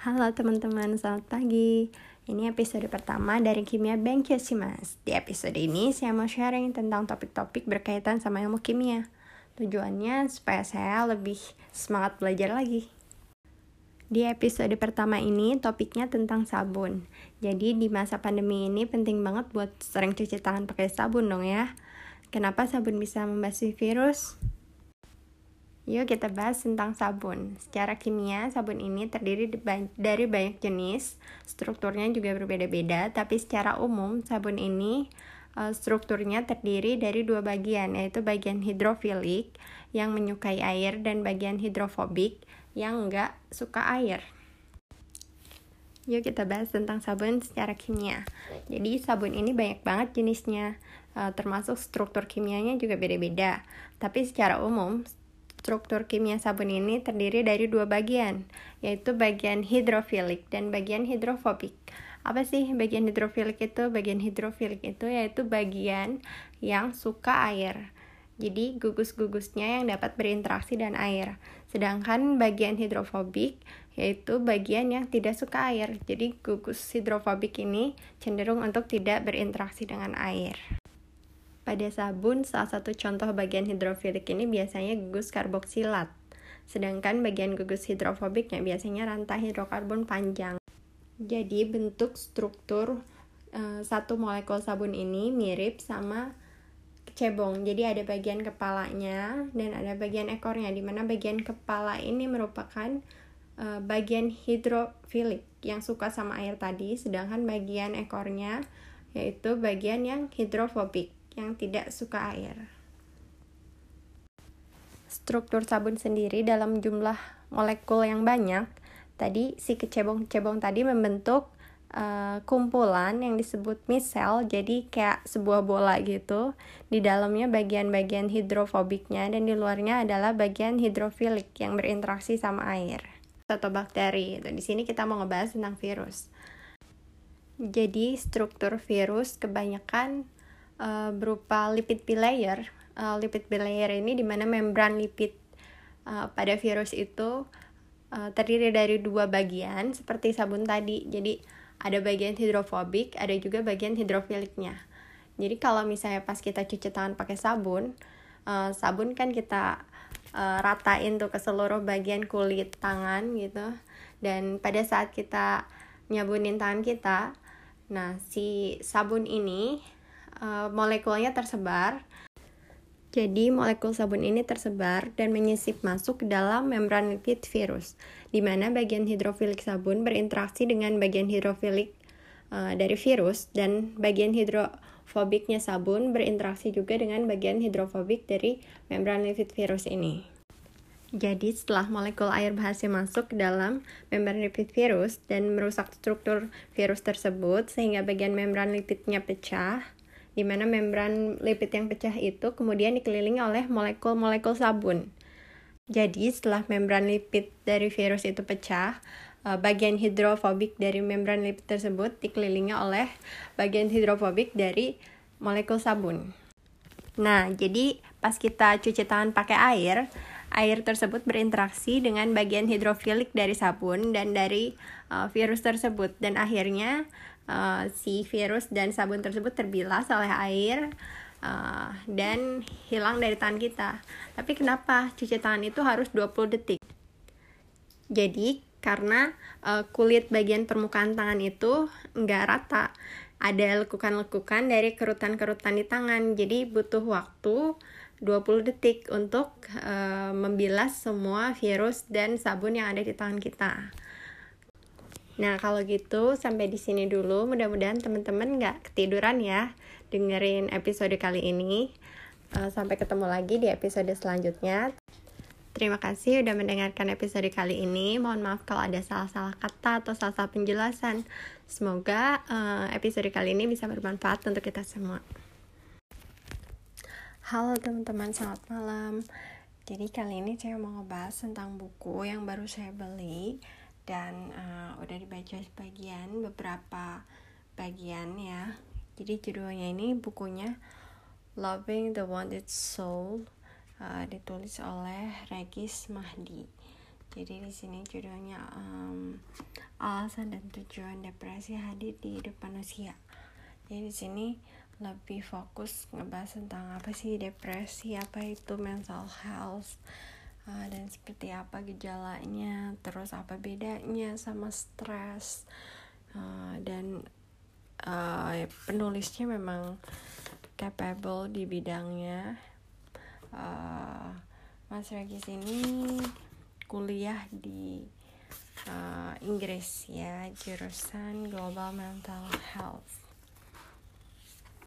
Halo teman-teman, selamat pagi. Ini episode pertama dari Kimia Bank Mas. Di episode ini saya mau sharing tentang topik-topik berkaitan sama ilmu kimia. Tujuannya supaya saya lebih semangat belajar lagi. Di episode pertama ini topiknya tentang sabun. Jadi di masa pandemi ini penting banget buat sering cuci tangan pakai sabun dong ya. Kenapa sabun bisa membasmi virus? Yuk kita bahas tentang sabun. Secara kimia, sabun ini terdiri dari banyak jenis, strukturnya juga berbeda-beda, tapi secara umum sabun ini uh, strukturnya terdiri dari dua bagian, yaitu bagian hidrofilik yang menyukai air dan bagian hidrofobik yang enggak suka air. Yuk kita bahas tentang sabun secara kimia. Jadi sabun ini banyak banget jenisnya, uh, termasuk struktur kimianya juga beda-beda. Tapi secara umum, Struktur kimia sabun ini terdiri dari dua bagian, yaitu bagian hidrofilik dan bagian hidrofobik. Apa sih bagian hidrofilik itu? Bagian hidrofilik itu yaitu bagian yang suka air. Jadi gugus-gugusnya yang dapat berinteraksi dengan air. Sedangkan bagian hidrofobik yaitu bagian yang tidak suka air. Jadi gugus hidrofobik ini cenderung untuk tidak berinteraksi dengan air. Pada sabun, salah satu contoh bagian hidrofilik ini biasanya gugus karboksilat. Sedangkan bagian gugus hidrofobiknya biasanya rantai hidrokarbon panjang. Jadi bentuk struktur uh, satu molekul sabun ini mirip sama cebong. Jadi ada bagian kepalanya dan ada bagian ekornya. Di mana bagian kepala ini merupakan uh, bagian hidrofilik yang suka sama air tadi, sedangkan bagian ekornya yaitu bagian yang hidrofobik yang tidak suka air. Struktur sabun sendiri dalam jumlah molekul yang banyak, tadi si kecebong-cebong tadi membentuk uh, kumpulan yang disebut misel, jadi kayak sebuah bola gitu. Di dalamnya bagian-bagian hidrofobiknya dan di luarnya adalah bagian hidrofilik yang berinteraksi sama air atau bakteri. Di sini kita mau ngebahas tentang virus. Jadi struktur virus kebanyakan uh, berupa lipid bilayer. Uh, lipid bilayer ini di mana membran lipid uh, pada virus itu uh, terdiri dari dua bagian seperti sabun tadi. Jadi ada bagian hidrofobik, ada juga bagian hidrofiliknya. Jadi kalau misalnya pas kita cuci tangan pakai sabun, uh, sabun kan kita uh, ratain tuh ke seluruh bagian kulit tangan gitu. Dan pada saat kita nyabunin tangan kita, nah si sabun ini uh, molekulnya tersebar. Jadi molekul sabun ini tersebar dan menyisip masuk ke dalam membran lipid virus, di mana bagian hidrofilik sabun berinteraksi dengan bagian hidrofilik uh, dari virus dan bagian hidrofobiknya sabun berinteraksi juga dengan bagian hidrofobik dari membran lipid virus ini. Jadi setelah molekul air berhasil masuk ke dalam membran lipid virus dan merusak struktur virus tersebut sehingga bagian membran lipidnya pecah, di mana membran lipid yang pecah itu kemudian dikelilingi oleh molekul-molekul sabun. Jadi setelah membran lipid dari virus itu pecah, eh, bagian hidrofobik dari membran lipid tersebut dikelilingi oleh bagian hidrofobik dari molekul sabun. Nah, jadi pas kita cuci tangan pakai air, air tersebut berinteraksi dengan bagian hidrofilik dari sabun dan dari uh, virus tersebut dan akhirnya uh, si virus dan sabun tersebut terbilas oleh air uh, dan hilang dari tangan kita. Tapi kenapa cuci tangan itu harus 20 detik? Jadi karena uh, kulit bagian permukaan tangan itu nggak rata. Ada lekukan-lekukan dari kerutan-kerutan di tangan. Jadi butuh waktu 20 detik untuk uh, membilas semua virus dan sabun yang ada di tangan kita. Nah, kalau gitu sampai di sini dulu. Mudah-mudahan teman-teman nggak ketiduran ya dengerin episode kali ini. Uh, sampai ketemu lagi di episode selanjutnya. Terima kasih udah mendengarkan episode kali ini. Mohon maaf kalau ada salah-salah kata atau salah-salah penjelasan. Semoga uh, episode kali ini bisa bermanfaat untuk kita semua. Halo teman-teman, selamat malam. Jadi kali ini saya mau ngebahas tentang buku yang baru saya beli dan uh, udah dibaca sebagian beberapa bagian ya jadi judulnya ini bukunya Loving the Wanted Soul uh, ditulis oleh Regis Mahdi jadi di sini judulnya um, alasan dan tujuan depresi hadir di hidup manusia. Jadi di sini lebih fokus ngebahas tentang apa sih depresi, apa itu mental health, uh, dan seperti apa gejalanya, terus apa bedanya sama stres, uh, dan uh, penulisnya memang capable di bidangnya. Uh, Mas Regis ini kuliah di uh, Inggris ya jurusan Global Mental Health